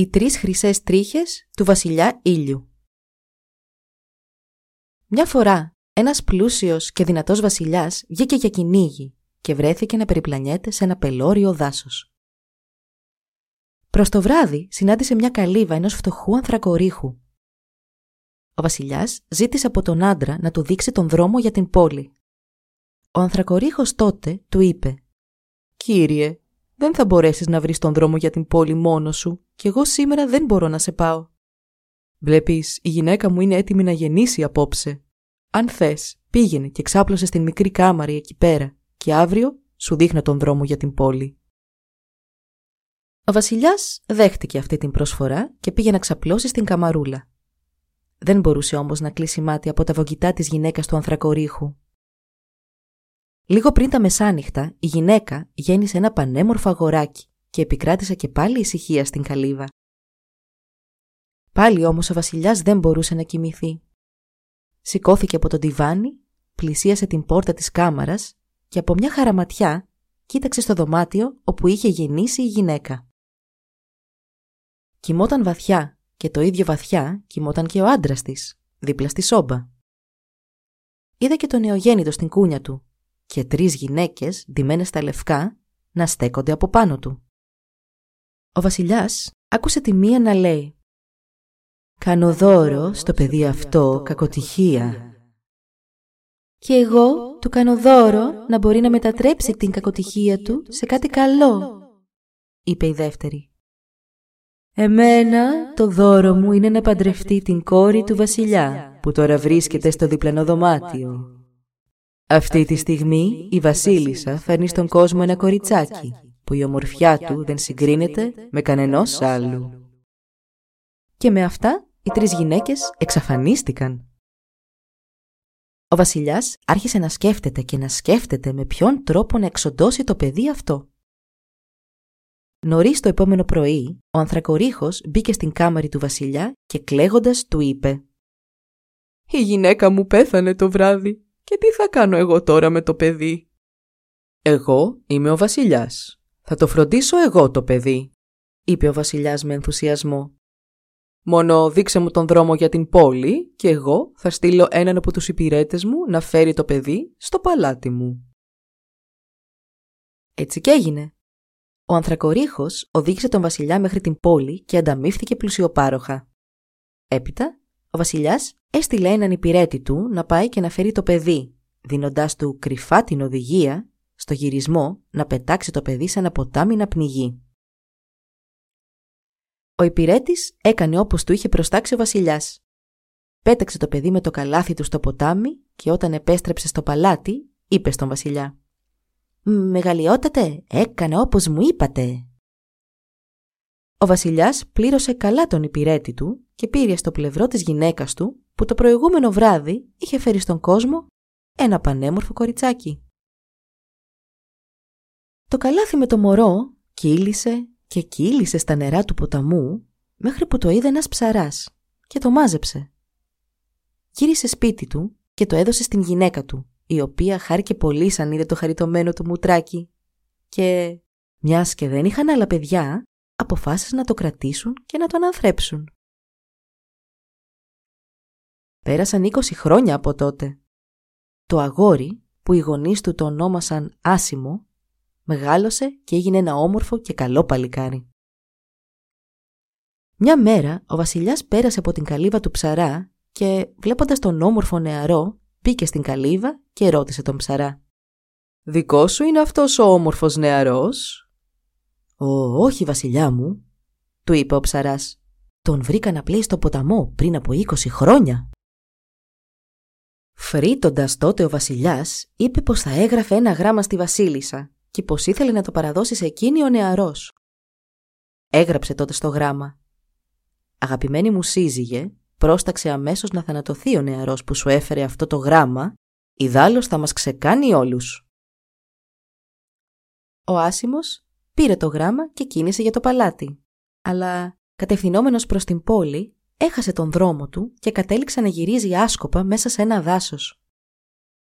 Οι τρεις χρυσές τρίχες του βασιλιά Ήλιου Μια φορά, ένας πλούσιος και δυνατός βασιλιάς βγήκε για κυνήγι και βρέθηκε να περιπλανιέται σε ένα πελώριο δάσος. Προς το βράδυ συνάντησε μια καλύβα ενός φτωχού ανθρακορίχου. Ο βασιλιάς ζήτησε από τον άντρα να του δείξει τον δρόμο για την πόλη. Ο ανθρακορίχος τότε του είπε «Κύριε, δεν θα μπορέσεις να βρεις τον δρόμο για την πόλη μόνος σου και εγώ σήμερα δεν μπορώ να σε πάω. Βλέπεις, η γυναίκα μου είναι έτοιμη να γεννήσει απόψε. Αν θες, πήγαινε και ξάπλωσε στην μικρή κάμαρη εκεί πέρα και αύριο σου δείχνω τον δρόμο για την πόλη. Ο βασιλιάς δέχτηκε αυτή την προσφορά και πήγε να ξαπλώσει στην καμαρούλα. Δεν μπορούσε όμως να κλείσει μάτι από τα βογγητά της γυναίκας του ανθρακορίχου. Λίγο πριν τα μεσάνυχτα, η γυναίκα γέννησε ένα πανέμορφο αγοράκι και επικράτησε και πάλι ησυχία στην καλύβα. Πάλι όμως ο βασιλιάς δεν μπορούσε να κοιμηθεί. Σηκώθηκε από τον τιβάνι, πλησίασε την πόρτα της κάμαρας και από μια χαραματιά κοίταξε στο δωμάτιο όπου είχε γεννήσει η γυναίκα. Κοιμόταν βαθιά και το ίδιο βαθιά κοιμόταν και ο άντρας της, δίπλα στη σόμπα. Είδα και το νεογέννητο στην κούνια του και τρεις γυναίκες, ντυμένες στα λευκά, να στέκονται από πάνω του. Ο βασιλιάς άκουσε τη μία να λέει «Κάνω δώρο στο παιδί αυτό κακοτυχία». «Και εγώ του κάνω δώρο να μπορεί να μετατρέψει την κακοτυχία του σε κάτι καλό», είπε η δεύτερη. «Εμένα το δώρο μου είναι να παντρευτεί την κόρη του βασιλιά που τώρα βρίσκεται στο διπλανό δωμάτιο». Αυτή τη στιγμή η βασίλισσα φέρνει στον κόσμο ένα κοριτσάκι που η ομορφιά του δεν συγκρίνεται με κανενός άλλου. Και με αυτά οι τρεις γυναίκες εξαφανίστηκαν. Ο βασιλιάς άρχισε να σκέφτεται και να σκέφτεται με ποιον τρόπο να εξοντώσει το παιδί αυτό. Νωρίς το επόμενο πρωί, ο ανθρακορίχος μπήκε στην κάμαρη του βασιλιά και κλαίγοντας του είπε «Η γυναίκα μου πέθανε το βράδυ και τι θα κάνω εγώ τώρα με το παιδί» «Εγώ είμαι ο βασιλιάς «Θα το φροντίσω εγώ το παιδί», είπε ο βασιλιάς με ενθουσιασμό. «Μόνο δείξε μου τον δρόμο για την πόλη και εγώ θα στείλω έναν από τους υπηρέτες μου να φέρει το παιδί στο παλάτι μου». Έτσι κι έγινε. Ο ανθρακορίχος οδήγησε τον βασιλιά μέχρι την πόλη και ανταμείφθηκε πλουσιοπάροχα. Έπειτα, ο βασιλιάς έστειλε έναν υπηρέτη του να πάει και να φέρει το παιδί, δίνοντάς του κρυφά την οδηγία στο γυρισμό να πετάξει το παιδί σε ένα ποτάμι να πνιγεί. Ο υπηρέτης έκανε όπως του είχε προστάξει ο βασιλιάς. Πέταξε το παιδί με το καλάθι του στο ποτάμι και όταν επέστρεψε στο παλάτι, είπε στον βασιλιά «Μεγαλειότατε, έκανε όπως μου είπατε». Ο βασιλιάς πλήρωσε καλά τον υπηρέτη του και πήρε στο πλευρό της γυναίκας του που το προηγούμενο βράδυ είχε φέρει στον κόσμο ένα πανέμορφο κοριτσάκι. Το καλάθι με το μωρό κύλησε και κύλησε στα νερά του ποταμού μέχρι που το είδε ένας ψαράς και το μάζεψε. Γύρισε σπίτι του και το έδωσε στην γυναίκα του, η οποία χάρηκε πολύ σαν είδε το χαριτωμένο του μουτράκι και, μιας και δεν είχαν άλλα παιδιά, αποφάσισαν να το κρατήσουν και να το αναθρέψουν. Πέρασαν 20 χρόνια από τότε. Το αγόρι, που οι γονείς του το ονόμασαν Άσιμο, μεγάλωσε και έγινε ένα όμορφο και καλό παλικάρι. Μια μέρα ο βασιλιάς πέρασε από την καλύβα του ψαρά και βλέποντας τον όμορφο νεαρό πήκε στην καλύβα και ρώτησε τον ψαρά. «Δικός σου είναι αυτός ο όμορφος νεαρός» «Ω, όχι βασιλιά μου», του είπε ο ψαράς. «Τον βρήκα να πλέει στο ποταμό πριν από 20 χρόνια». Φρύτοντας τότε ο βασιλιάς είπε πως θα έγραφε ένα γράμμα στη βασίλισσα και πως ήθελε να το παραδώσει σε εκείνη ο νεαρός. Έγραψε τότε στο γράμμα. «Αγαπημένη μου σύζυγε, πρόσταξε αμέσως να θανατωθεί ο νεαρός που σου έφερε αυτό το γράμμα, ιδάλλως θα μας ξεκάνει όλους». Ο Άσιμος πήρε το γράμμα και κίνησε για το παλάτι. Αλλά κατευθυνόμενος προς την πόλη, έχασε τον δρόμο του και κατέληξε να γυρίζει άσκοπα μέσα σε ένα δάσος.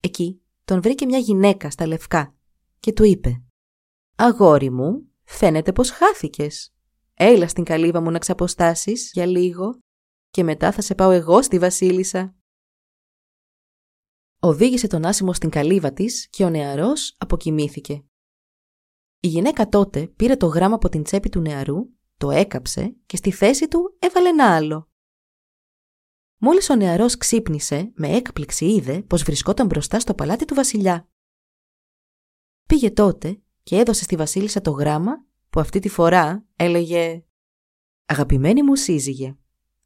Εκεί τον βρήκε μια γυναίκα στα λευκά και του είπε «Αγόρι μου, φαίνεται πως χάθηκες. Έλα στην καλύβα μου να ξαποστάσεις για λίγο και μετά θα σε πάω εγώ στη βασίλισσα». Οδήγησε τον άσημο στην καλύβα της και ο νεαρός αποκοιμήθηκε. Η γυναίκα τότε πήρε το γράμμα από την τσέπη του νεαρού, το έκαψε και στη θέση του έβαλε ένα άλλο. Μόλις ο νεαρός ξύπνησε, με έκπληξη είδε πως βρισκόταν μπροστά στο παλάτι του βασιλιά. Πήγε τότε και έδωσε στη βασίλισσα το γράμμα που αυτή τη φορά έλεγε «Αγαπημένη μου σύζυγε,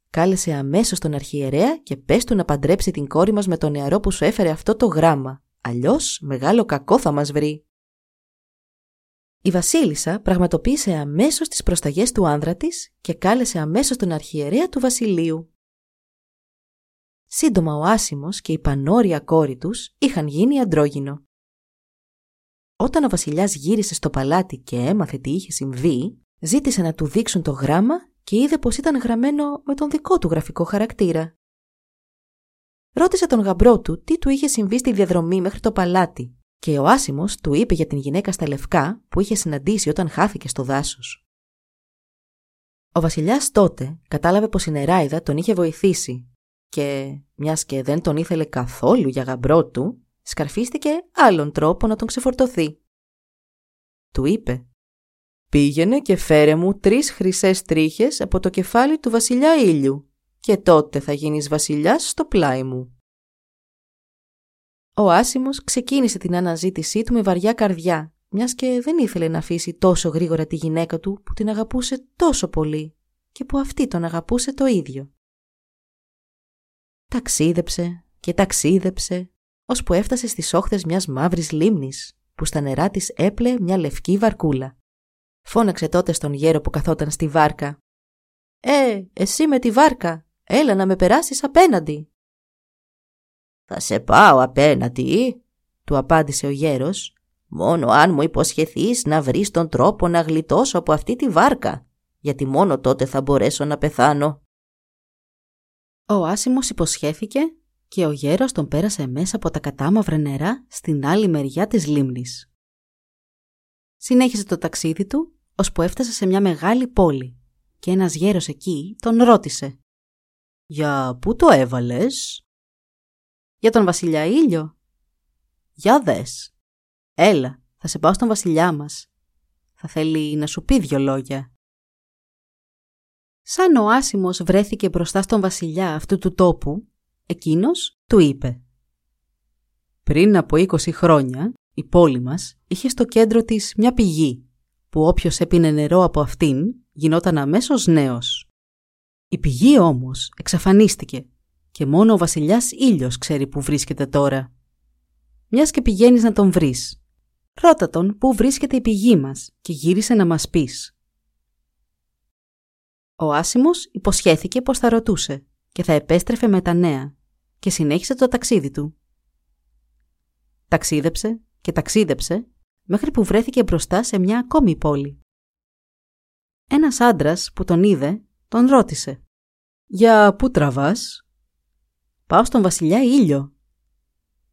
κάλεσε αμέσως τον αρχιερέα και πες του να παντρέψει την κόρη μας με τον νεαρό που σου έφερε αυτό το γράμμα, αλλιώς μεγάλο κακό θα μας βρει». Η Βασίλισσα πραγματοποίησε αμέσως τις προσταγές του άνδρα της και κάλεσε αμέσως τον αρχιερέα του βασιλείου. Σύντομα ο Άσιμος και η πανόρια κόρη τους είχαν γίνει αντρόγινο. Όταν ο βασιλιάς γύρισε στο παλάτι και έμαθε τι είχε συμβεί, ζήτησε να του δείξουν το γράμμα και είδε πως ήταν γραμμένο με τον δικό του γραφικό χαρακτήρα. Ρώτησε τον γαμπρό του τι του είχε συμβεί στη διαδρομή μέχρι το παλάτι και ο Άσιμος του είπε για την γυναίκα στα λευκά που είχε συναντήσει όταν χάθηκε στο δάσος. Ο βασιλιάς τότε κατάλαβε πως η νεράιδα τον είχε βοηθήσει και, μιας και δεν τον ήθελε καθόλου για γαμπρό του, σκαρφίστηκε άλλον τρόπο να τον ξεφορτωθεί. Του είπε «Πήγαινε και φέρε μου τρεις χρυσές τρίχες από το κεφάλι του βασιλιά ήλιου και τότε θα γίνεις βασιλιάς στο πλάι μου». Ο Άσιμος ξεκίνησε την αναζήτησή του με βαριά καρδιά, μιας και δεν ήθελε να αφήσει τόσο γρήγορα τη γυναίκα του που την αγαπούσε τόσο πολύ και που αυτή τον αγαπούσε το ίδιο. Ταξίδεψε και ταξίδεψε, ώσπου έφτασε στις όχθες μιας μαύρης λίμνης, που στα νερά της έπλε μια λευκή βαρκούλα. Φώναξε τότε στον γέρο που καθόταν στη βάρκα. «Ε, εσύ με τη βάρκα, έλα να με περάσεις απέναντι». «Θα σε πάω απέναντι», του απάντησε ο γέρος, «μόνο αν μου υποσχεθείς να βρεις τον τρόπο να γλιτώσω από αυτή τη βάρκα, γιατί μόνο τότε θα μπορέσω να πεθάνω». Ο Άσιμος υποσχέθηκε και ο γέρος τον πέρασε μέσα από τα κατάμαυρα νερά στην άλλη μεριά της λίμνης. Συνέχισε το ταξίδι του, ώσπου έφτασε σε μια μεγάλη πόλη και ένας γέρος εκεί τον ρώτησε «Για πού το έβαλες» «Για τον βασιλιά Ήλιο» «Για δες» «Έλα, θα σε πάω στον βασιλιά μας. Θα θέλει να σου πει δυο λόγια». Σαν ο Άσιμος βρέθηκε μπροστά στον βασιλιά αυτού του τόπου, εκείνος του είπε «Πριν από 20 χρόνια, η πόλη μας είχε στο κέντρο της μια πηγή, που όποιος έπινε νερό από αυτήν γινόταν αμέσως νέος. Η πηγή όμως εξαφανίστηκε και μόνο ο βασιλιάς ήλιος ξέρει που βρίσκεται τώρα. Μιας και πηγαίνεις να τον βρεις. Ρώτα τον πού βρίσκεται η πηγή μας και γύρισε να μας πεις. Ο Άσιμος υποσχέθηκε πως θα ρωτούσε και θα επέστρεφε με τα νέα και συνέχισε το ταξίδι του. Ταξίδεψε και ταξίδεψε μέχρι που βρέθηκε μπροστά σε μια ακόμη πόλη. Ένας άντρας που τον είδε τον ρώτησε «Για πού τραβάς» «Πάω στον βασιλιά Ήλιο».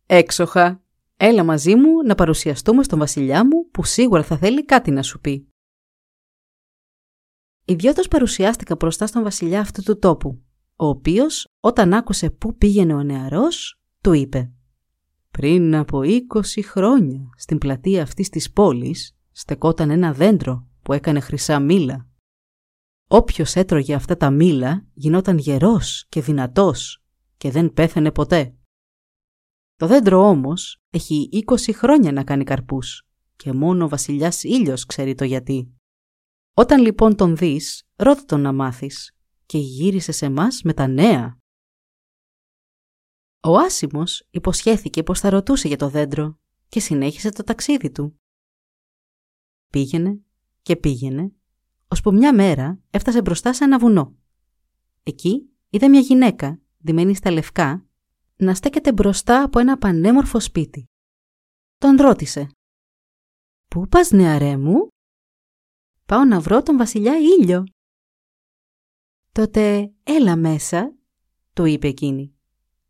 «Έξοχα, έλα μαζί μου να παρουσιαστούμε στον βασιλιά μου που σίγουρα θα θέλει κάτι να σου πει». Οι δυο τους παρουσιάστηκαν μπροστά στον βασιλιά αυτού του τόπου, ο οποίος όταν άκουσε πού πήγαινε ο νεαρός, του είπε «Πριν από 20 χρόνια στην πλατεία αυτής της πόλης στεκόταν ένα δέντρο που έκανε χρυσά μήλα. Όποιος έτρωγε αυτά τα μήλα γινόταν γερός και δυνατός και δεν πέθαινε ποτέ. Το δέντρο όμως έχει 20 χρόνια να κάνει καρπούς και μόνο ο βασιλιάς ήλιος ξέρει το γιατί. Όταν λοιπόν τον δεις, ρώτα τον να μάθεις και γύρισε σε μας με τα νέα. Ο Άσιμος υποσχέθηκε πως θα ρωτούσε για το δέντρο και συνέχισε το ταξίδι του. Πήγαινε και πήγαινε, ώσπου μια μέρα έφτασε μπροστά σε ένα βουνό Εκεί είδε μια γυναίκα, ντυμένη στα λευκά, να στέκεται μπροστά από ένα πανέμορφο σπίτι. Τον ρώτησε «Πού πας νεαρέ μου» «Πάω να βρω τον βασιλιά ήλιο». «Τότε έλα μέσα», του είπε εκείνη.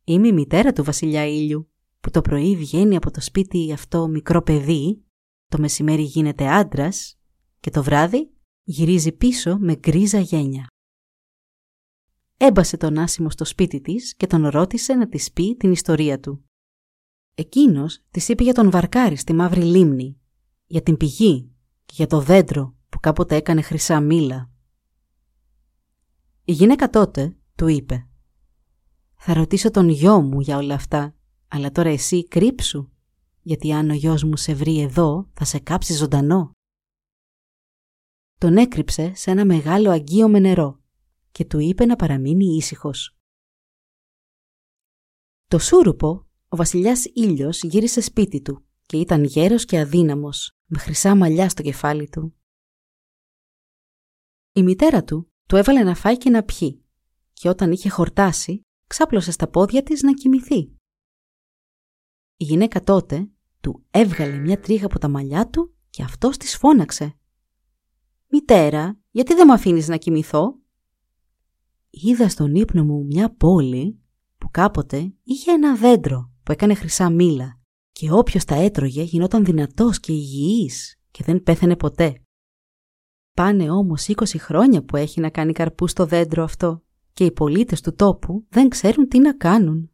«Είμαι η μητέρα του βασιλιά ήλιου, που το πρωί βγαίνει από το σπίτι αυτό μικρό παιδί, το μεσημέρι γίνεται άντρας και το βράδυ γυρίζει πίσω με γκρίζα γένια». Έμπασε τον άσημο στο σπίτι της και τον ρώτησε να της πει την ιστορία του. Εκείνος της είπε για τον βαρκάρι στη μαύρη λίμνη, για την πηγή και για το δέντρο που κάποτε έκανε χρυσά μήλα. Η γυναίκα τότε του είπε «Θα ρωτήσω τον γιο μου για όλα αυτά, αλλά τώρα εσύ κρύψου, γιατί αν ο γιος μου σε βρει εδώ θα σε κάψει ζωντανό». Τον έκρυψε σε ένα μεγάλο αγγείο με νερό και του είπε να παραμείνει ήσυχος. Το σούρουπο, ο βασιλιάς Ήλιος γύρισε σπίτι του και ήταν γέρος και αδύναμος, με χρυσά μαλλιά στο κεφάλι του. Η μητέρα του του έβαλε να φάει και να πιει και όταν είχε χορτάσει, ξάπλωσε στα πόδια της να κοιμηθεί. Η γυναίκα τότε του έβγαλε μια τρίχα από τα μαλλιά του και αυτός της φώναξε. «Μητέρα, γιατί δεν με αφήνεις να κοιμηθώ» είδα στον ύπνο μου μια πόλη που κάποτε είχε ένα δέντρο που έκανε χρυσά μήλα και όποιος τα έτρωγε γινόταν δυνατός και υγιής και δεν πέθαινε ποτέ. Πάνε όμως 20 χρόνια που έχει να κάνει καρπούς στο δέντρο αυτό και οι πολίτες του τόπου δεν ξέρουν τι να κάνουν.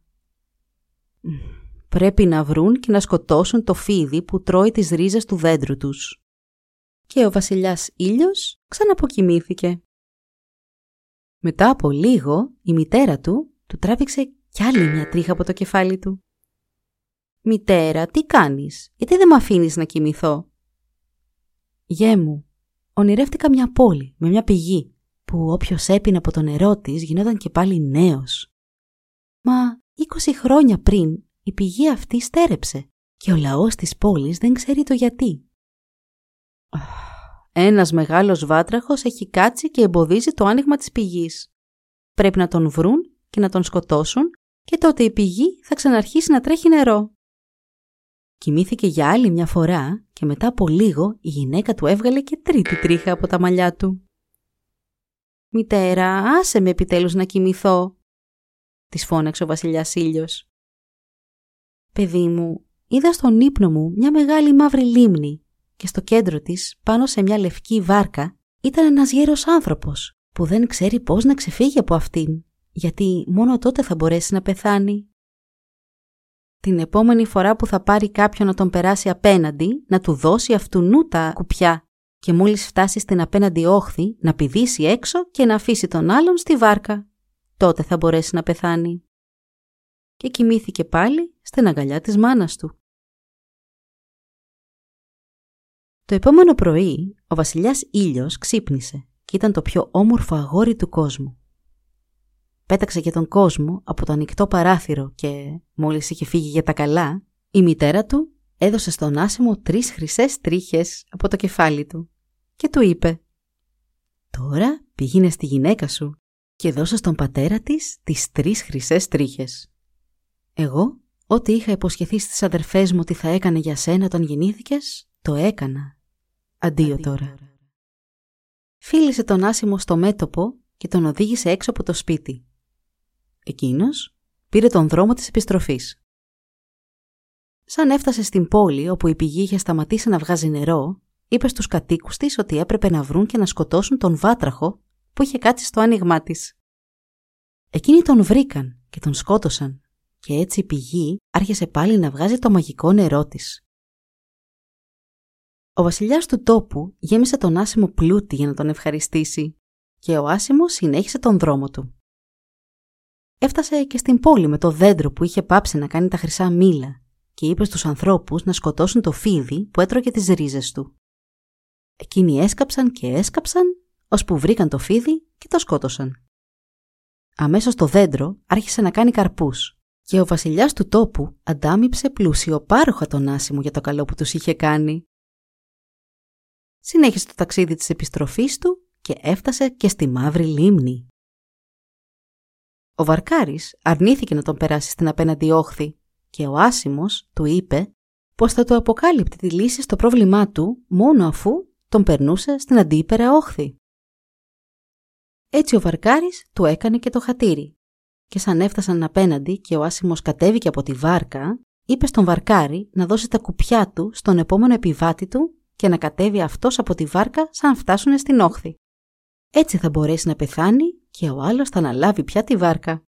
Πρέπει να βρουν και να σκοτώσουν το φίδι που τρώει τις ρίζες του δέντρου τους. Και ο βασιλιάς Ήλιος ξαναποκοιμήθηκε. Μετά από λίγο η μητέρα του του τράβηξε κι άλλη μια τρίχα από το κεφάλι του. «Μητέρα, τι κάνεις, γιατί δεν με αφήνεις να κοιμηθώ» «Γέ μου, ονειρεύτηκα μια πόλη με μια πηγή που όποιος έπινε από το νερό της γινόταν και πάλι νέος. Μα 20 χρόνια πριν η πηγή αυτή στέρεψε και ο λαός της πόλης δεν ξέρει το γιατί. Ένας μεγάλος βάτραχος έχει κάτσει και εμποδίζει το άνοιγμα της πηγής. Πρέπει να τον βρουν και να τον σκοτώσουν και τότε η πηγή θα ξαναρχίσει να τρέχει νερό. Κοιμήθηκε για άλλη μια φορά και μετά από λίγο η γυναίκα του έβγαλε και τρίτη τρίχα από τα μαλλιά του. «Μητέρα, άσε με επιτέλους να κοιμηθώ», της φώναξε ο βασιλιάς Ήλιος. «Παιδί μου, είδα στον ύπνο μου μια μεγάλη μαύρη λίμνη και στο κέντρο της, πάνω σε μια λευκή βάρκα, ήταν ένας γέρος άνθρωπος που δεν ξέρει πώς να ξεφύγει από αυτήν, γιατί μόνο τότε θα μπορέσει να πεθάνει. Την επόμενη φορά που θα πάρει κάποιον να τον περάσει απέναντι, να του δώσει αυτού νου τα κουπιά και μόλις φτάσει στην απέναντι όχθη να πηδήσει έξω και να αφήσει τον άλλον στη βάρκα. Τότε θα μπορέσει να πεθάνει. Και κοιμήθηκε πάλι στην αγκαλιά της μάνας του. Το επόμενο πρωί, ο βασιλιάς Ήλιος ξύπνησε και ήταν το πιο όμορφο αγόρι του κόσμου. Πέταξε και τον κόσμο από το ανοιχτό παράθυρο και, μόλις είχε φύγει για τα καλά, η μητέρα του έδωσε στον Άσιμο τρεις χρυσές τρίχες από το κεφάλι του και του είπε «Τώρα πήγαινε στη γυναίκα σου και δώσε στον πατέρα της τις τρεις χρυσές τρίχες. Εγώ, ό,τι είχα υποσχεθεί στις αδερφές μου ότι θα έκανε για σένα όταν γεννήθηκες, το έκανα. Αντίο τώρα». Φίλησε τον Άσιμο στο μέτωπο και τον οδήγησε έξω από το σπίτι. Εκείνος πήρε τον δρόμο της επιστροφής. Σαν έφτασε στην πόλη όπου η πηγή είχε σταματήσει να βγάζει νερό, είπε στους κατοίκους της ότι έπρεπε να βρουν και να σκοτώσουν τον βάτραχο που είχε κάτσει στο άνοιγμά της. Εκείνοι τον βρήκαν και τον σκότωσαν και έτσι η πηγή άρχισε πάλι να βγάζει το μαγικό νερό της. Ο βασιλιάς του τόπου γέμισε τον Άσιμο πλούτη για να τον ευχαριστήσει και ο Άσιμος συνέχισε τον δρόμο του. Έφτασε και στην πόλη με το δέντρο που είχε πάψει να κάνει τα χρυσά μήλα και είπε στους ανθρώπους να σκοτώσουν το φίδι που έτρωγε τις ρίζες του. Εκείνοι έσκαψαν και έσκαψαν, ώσπου βρήκαν το φίδι και το σκότωσαν. Αμέσως το δέντρο άρχισε να κάνει καρπούς και ο βασιλιάς του τόπου αντάμυψε πλούσιο πάροχα τον Άσιμο για το καλό που τους είχε κάνει. Συνέχισε το ταξίδι της επιστροφής του και έφτασε και στη Μαύρη Λίμνη. Ο Βαρκάρης αρνήθηκε να τον περάσει στην απέναντι όχθη και ο Άσιμος του είπε πως θα του αποκάλυπτε τη λύση στο πρόβλημά του μόνο αφού τον περνούσε στην αντίπερα όχθη. Έτσι ο Βαρκάρης του έκανε και το χατήρι και σαν έφτασαν απέναντι και ο Άσιμος κατέβηκε από τη βάρκα, είπε στον Βαρκάρη να δώσει τα κουπιά του στον επόμενο επιβάτη του και να κατέβει αυτός από τη βάρκα σαν φτάσουν στην όχθη. Έτσι θα μπορέσει να πεθάνει και ο άλλος θα αναλάβει πια τη βάρκα.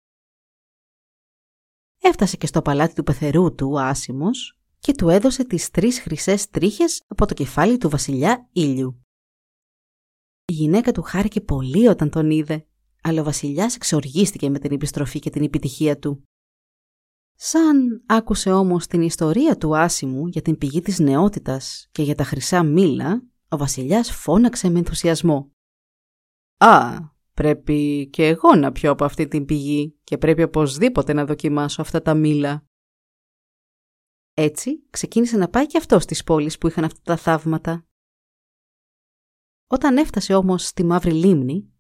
Έφτασε και στο παλάτι του πεθερού του ο Άσιμος και του έδωσε τις τρεις χρυσές τρίχες από το κεφάλι του βασιλιά Ήλιου. Η γυναίκα του χάρηκε πολύ όταν τον είδε, αλλά ο βασιλιάς εξοργίστηκε με την επιστροφή και την επιτυχία του. Σαν άκουσε όμως την ιστορία του Άσιμου για την πηγή της νεότητας και για τα χρυσά μήλα, ο βασιλιάς φώναξε με ενθουσιασμό. «Α, πρέπει και εγώ να πιω από αυτή την πηγή και πρέπει οπωσδήποτε να δοκιμάσω αυτά τα μήλα». Έτσι ξεκίνησε να πάει και αυτός στις πόλεις που είχαν αυτά τα θαύματα. Όταν έφτασε όμως στη Μαύρη Λίμνη,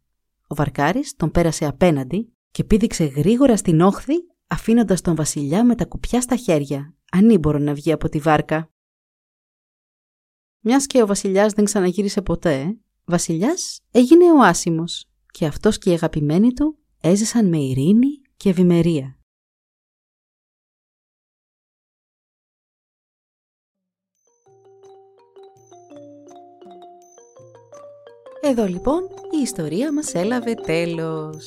ο Βαρκάρης τον πέρασε απέναντι και πήδηξε γρήγορα στην όχθη αφήνοντας τον βασιλιά με τα κουπιά στα χέρια, ανήμπορο να βγει από τη βάρκα. Μιας και ο βασιλιάς δεν ξαναγύρισε ποτέ, βασιλιάς έγινε ο άσημος και αυτός και οι αγαπημένοι του έζησαν με ειρήνη και ευημερία. Εδώ λοιπόν η ιστορία μας έλαβε τέλος.